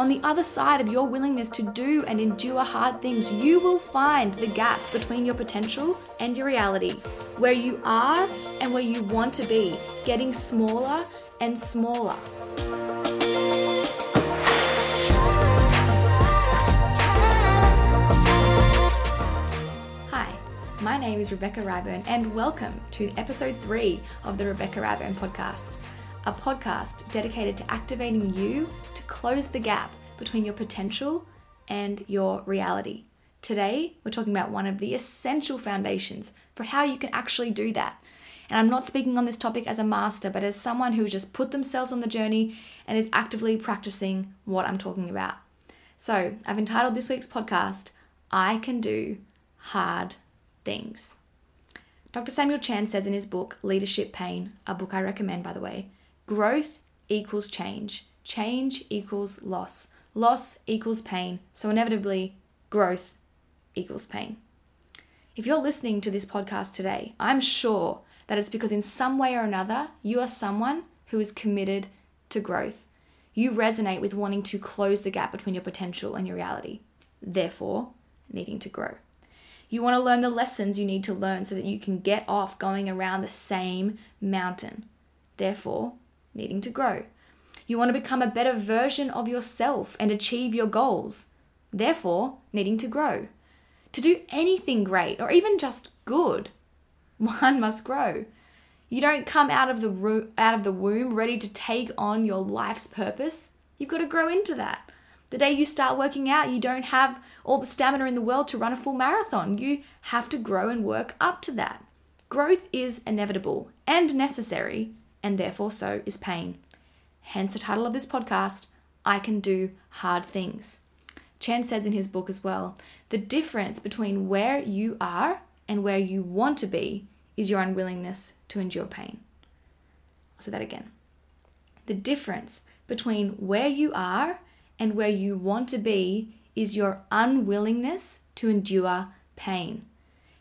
On the other side of your willingness to do and endure hard things, you will find the gap between your potential and your reality, where you are and where you want to be, getting smaller and smaller. Hi, my name is Rebecca Ryburn, and welcome to episode three of the Rebecca Ryburn podcast, a podcast dedicated to activating you to close the gap between your potential and your reality. Today, we're talking about one of the essential foundations for how you can actually do that. And I'm not speaking on this topic as a master, but as someone who has just put themselves on the journey and is actively practicing what I'm talking about. So, I've entitled this week's podcast, I Can Do Hard Things. Dr. Samuel Chand says in his book, Leadership Pain, a book I recommend, by the way, growth equals change, change equals loss, loss equals pain, so inevitably, growth equals pain. If you're listening to this podcast today, I'm sure that it's because in some way or another, you are someone who is committed to growth. You resonate with wanting to close the gap between your potential and your reality, therefore, needing to grow. You want to learn the lessons you need to learn so that you can get off going around the same mountain, therefore, needing to grow. You want to become a better version of yourself and achieve your goals, therefore, needing to grow. To do anything great or even just good, one must grow. You don't come out of the ro- out of the womb ready to take on your life's purpose. You've got to grow into that. The day you start working out, you don't have all the stamina in the world to run a full marathon. You have to grow and work up to that. Growth is inevitable and necessary, and therefore so is pain. Hence the title of this podcast, I Can Do Hard Things. Chand says in his book as well the difference between where you are and where you want to be is your unwillingness to endure pain. I'll say that again. The difference between where you are and where you want to be is your unwillingness to endure pain.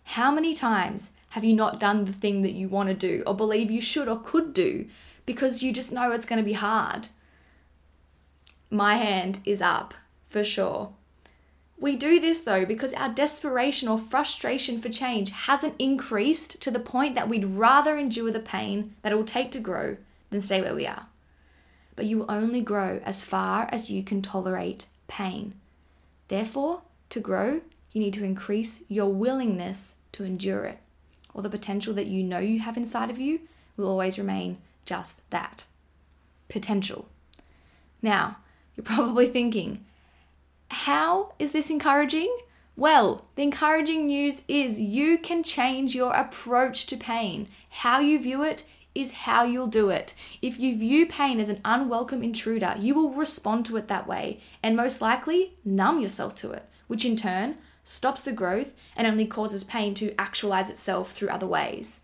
How many times have you not done the thing that you want to do or believe you should or could do because you just know it's going to be hard? My hand is up for sure. We do this though because our desperation or frustration for change hasn't increased to the point that we'd rather endure the pain that it will take to grow than stay where we are. But you will only grow as far as you can tolerate pain. Therefore, to grow, you need to increase your willingness to endure it, or the potential that you know you have inside of you will always remain just that potential. Now, you're probably thinking, how is this encouraging? Well, the encouraging news is you can change your approach to pain. How you view it is how you'll do it. If you view pain as an unwelcome intruder, you will respond to it that way and most likely numb yourself to it, which in turn stops the growth and only causes pain to actualize itself through other ways.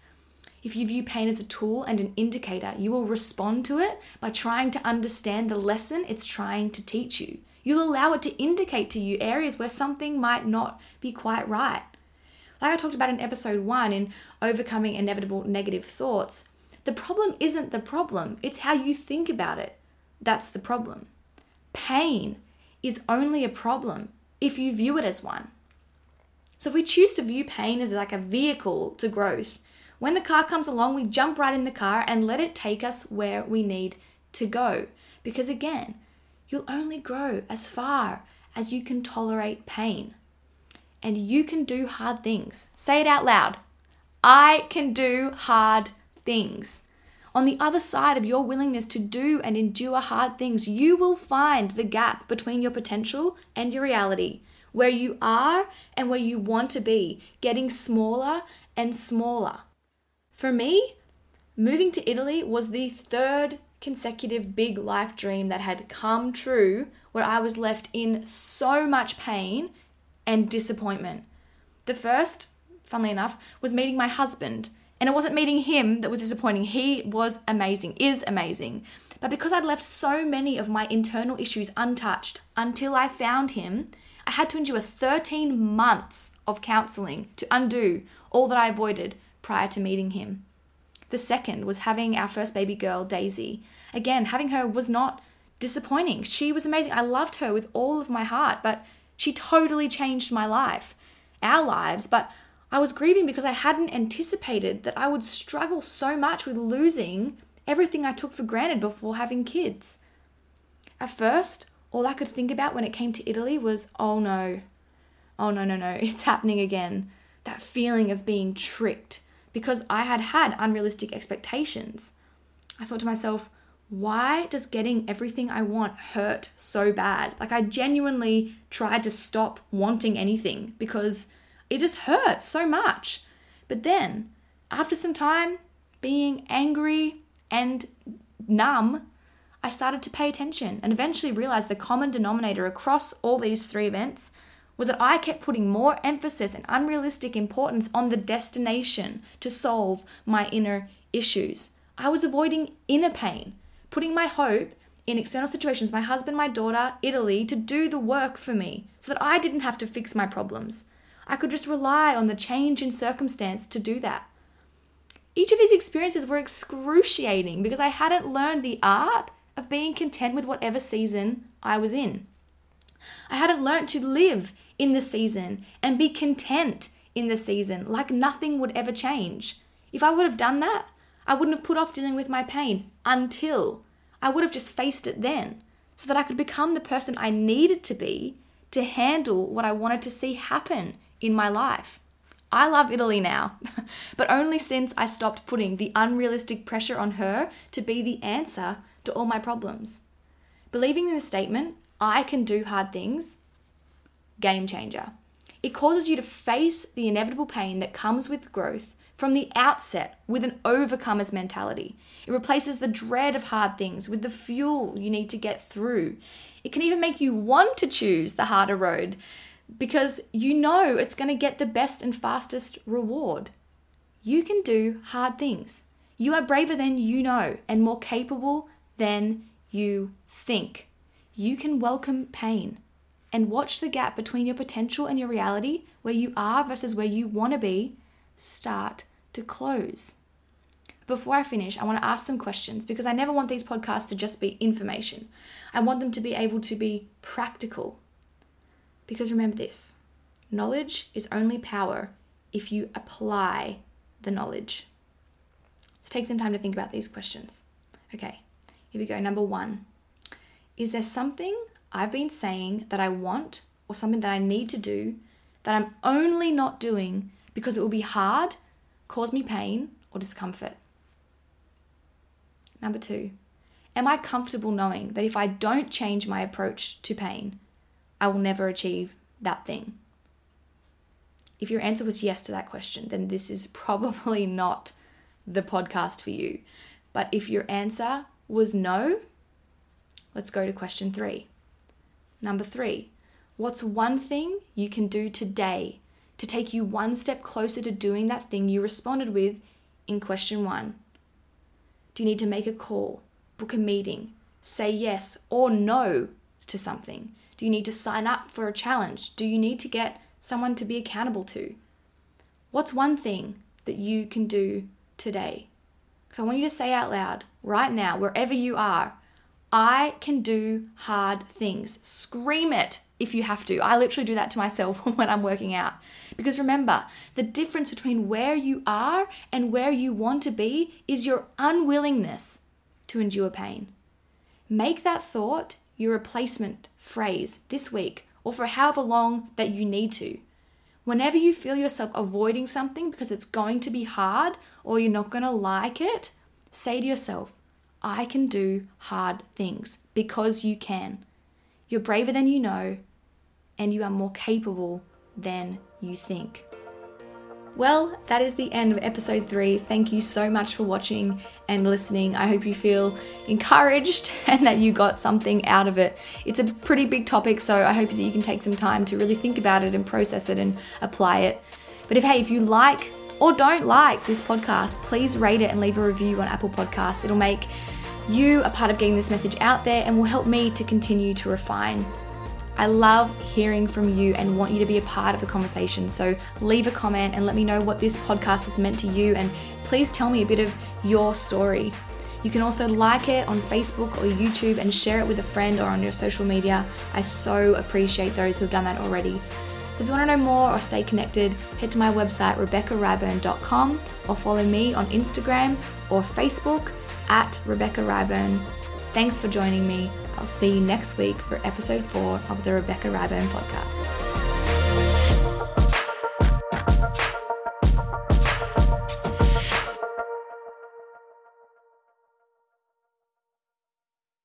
If you view pain as a tool and an indicator, you will respond to it by trying to understand the lesson it's trying to teach you. You'll allow it to indicate to you areas where something might not be quite right. Like I talked about in episode one in overcoming inevitable negative thoughts, the problem isn't the problem, it's how you think about it. That's the problem. Pain is only a problem if you view it as one. So if we choose to view pain as like a vehicle to growth, when the car comes along, we jump right in the car and let it take us where we need to go. Because again, you'll only grow as far as you can tolerate pain. And you can do hard things. Say it out loud. I can do hard things. On the other side of your willingness to do and endure hard things, you will find the gap between your potential and your reality, where you are and where you want to be, getting smaller and smaller. For me, moving to Italy was the third consecutive big life dream that had come true where I was left in so much pain and disappointment. The first, funnily enough, was meeting my husband. And it wasn't meeting him that was disappointing. He was amazing, is amazing. But because I'd left so many of my internal issues untouched until I found him, I had to endure 13 months of counseling to undo all that I avoided prior to meeting him. The second was having our first baby girl, Daisy. Again, having her was not disappointing. She was amazing. I loved her with all of my heart, but she totally changed my life, our lives. But I was grieving because I hadn't anticipated that I would struggle so much with losing everything I took for granted before having kids. At first, all I could think about when it came to Italy was, oh no, oh no, no, no, it's happening again. That feeling of being tricked because I had had unrealistic expectations. I thought to myself, why does getting everything I want hurt so bad? Like, I genuinely tried to stop wanting anything because it just hurts so much. But then, after some time being angry and numb, I started to pay attention and eventually realized the common denominator across all these three events was that I kept putting more emphasis and unrealistic importance on the destination to solve my inner issues. I was avoiding inner pain, putting my hope in external situations, my husband, my daughter, Italy, to do the work for me so that I didn't have to fix my problems. I could just rely on the change in circumstance to do that. Each of these experiences were excruciating because I hadn't learned the art of being content with whatever season I was in. I hadn't learned to live in the season and be content in the season like nothing would ever change. If I would have done that, I wouldn't have put off dealing with my pain until I would have just faced it then so that I could become the person I needed to be to handle what I wanted to see happen in my life. I love Italy now, but only since I stopped putting the unrealistic pressure on her to be the answer to all my problems. Believing in the statement, I can do hard things, game changer. It causes you to face the inevitable pain that comes with growth from the outset with an overcomer's mentality. It replaces the dread of hard things with the fuel you need to get through. It can even make you want to choose the harder road because you know it's going to get the best and fastest reward. You can do hard things. You are braver than you know and more capable than you think. You can welcome pain and watch the gap between your potential and your reality, where you are versus where you want to be, start to close. Before I finish, I want to ask some questions because I never want these podcasts to just be information. I want them to be able to be practical. Because remember this knowledge is only power if you apply the knowledge. So take some time to think about these questions. Okay, here we go. Number one Is there something I've been saying that I want or something that I need to do that I'm only not doing because it will be hard cause me pain or discomfort? Number two, am I comfortable knowing that if I don't change my approach to pain, I will never achieve that thing? If your answer was yes to that question, then this is probably not the podcast for you. But if your answer was no, let's go to question three. Number three, what's one thing you can do today to take you one step closer to doing that thing you responded with in question one? Do you need to make a call, book a meeting, say yes or no to something? Do you need to sign up for a challenge? Do you need to get someone to be accountable to? What's one thing that you can do today? Because I want you to say out loud, right now, wherever you are, I can do hard things. Scream it if you have to. I literally do that to myself when I'm working out. Because remember, the difference between where you are and where you want to be is your unwillingness to endure pain. Make that thought your replacement phrase this week or for however long that you need to. Whenever you feel yourself avoiding something because it's going to be hard or you're not going to like it, say to yourself, I can do hard things because you can. You're braver than you know, and you are more capable than you think. Well, that is the end of episode three. Thank you so much for watching and listening. I hope you feel encouraged and that you got something out of it. It's a pretty big topic, so I hope that you can take some time to really think about it and process it and apply it. But if, hey, if you like or don't like this podcast, please rate it and leave a review on Apple Podcasts. It'll make you a part of getting this message out there and will help me to continue to refine I love hearing from you and want you to be a part of the conversation. So leave a comment and let me know what this podcast has meant to you. And please tell me a bit of your story. You can also like it on Facebook or YouTube and share it with a friend or on your social media. I so appreciate those who've done that already. So if you want to know more or stay connected, head to my website rebeccaryburn.com or follow me on Instagram or Facebook at Rebecca Ryburn. Thanks for joining me. I'll see you next week for episode four of the Rebecca Ryburn podcast.